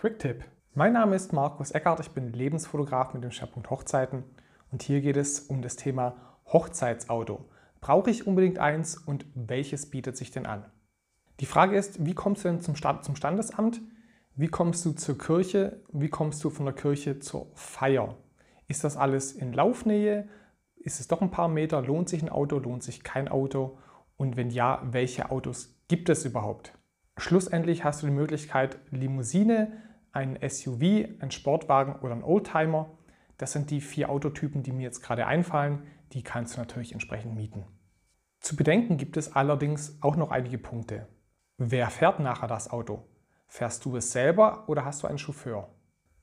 Quick-Tipp. Mein Name ist Markus Eckert, ich bin Lebensfotograf mit dem Schwerpunkt Hochzeiten und hier geht es um das Thema Hochzeitsauto. Brauche ich unbedingt eins und welches bietet sich denn an? Die Frage ist, wie kommst du denn zum, Stand, zum Standesamt? Wie kommst du zur Kirche? Wie kommst du von der Kirche zur Feier? Ist das alles in Laufnähe? Ist es doch ein paar Meter? Lohnt sich ein Auto? Lohnt sich kein Auto? Und wenn ja, welche Autos gibt es überhaupt? Schlussendlich hast du die Möglichkeit, Limousine, ein SUV, ein Sportwagen oder ein Oldtimer. Das sind die vier Autotypen, die mir jetzt gerade einfallen. Die kannst du natürlich entsprechend mieten. Zu bedenken gibt es allerdings auch noch einige Punkte. Wer fährt nachher das Auto? Fährst du es selber oder hast du einen Chauffeur?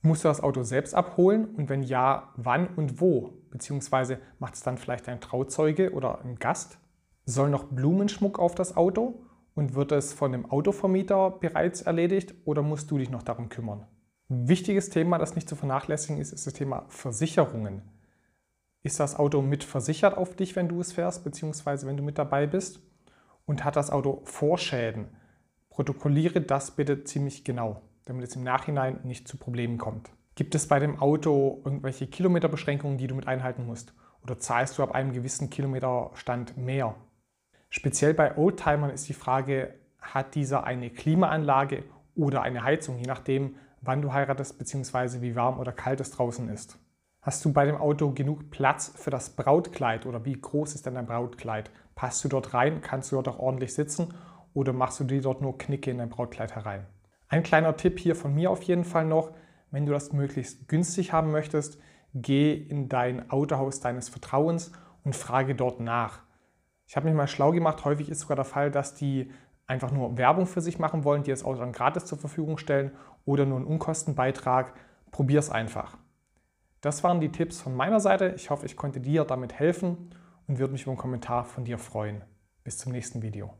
Musst du das Auto selbst abholen und wenn ja, wann und wo? Beziehungsweise macht es dann vielleicht ein Trauzeuge oder ein Gast? Soll noch Blumenschmuck auf das Auto und wird es von dem Autovermieter bereits erledigt oder musst du dich noch darum kümmern? Wichtiges Thema, das nicht zu vernachlässigen ist, ist das Thema Versicherungen. Ist das Auto mit versichert auf dich, wenn du es fährst, beziehungsweise wenn du mit dabei bist? Und hat das Auto Vorschäden? Protokolliere das bitte ziemlich genau, damit es im Nachhinein nicht zu Problemen kommt. Gibt es bei dem Auto irgendwelche Kilometerbeschränkungen, die du mit einhalten musst? Oder zahlst du ab einem gewissen Kilometerstand mehr? Speziell bei Oldtimern ist die Frage, hat dieser eine Klimaanlage oder eine Heizung, je nachdem, wann du heiratest bzw. wie warm oder kalt es draußen ist. Hast du bei dem Auto genug Platz für das Brautkleid oder wie groß ist denn dein Brautkleid? Passt du dort rein? Kannst du dort auch ordentlich sitzen oder machst du dir dort nur Knicke in dein Brautkleid herein? Ein kleiner Tipp hier von mir auf jeden Fall noch, wenn du das möglichst günstig haben möchtest, geh in dein Autohaus deines Vertrauens und frage dort nach. Ich habe mich mal schlau gemacht. Häufig ist sogar der Fall, dass die einfach nur Werbung für sich machen wollen, die das Auto dann gratis zur Verfügung stellen oder nur einen Unkostenbeitrag. Probier es einfach. Das waren die Tipps von meiner Seite. Ich hoffe, ich konnte dir damit helfen und würde mich über einen Kommentar von dir freuen. Bis zum nächsten Video.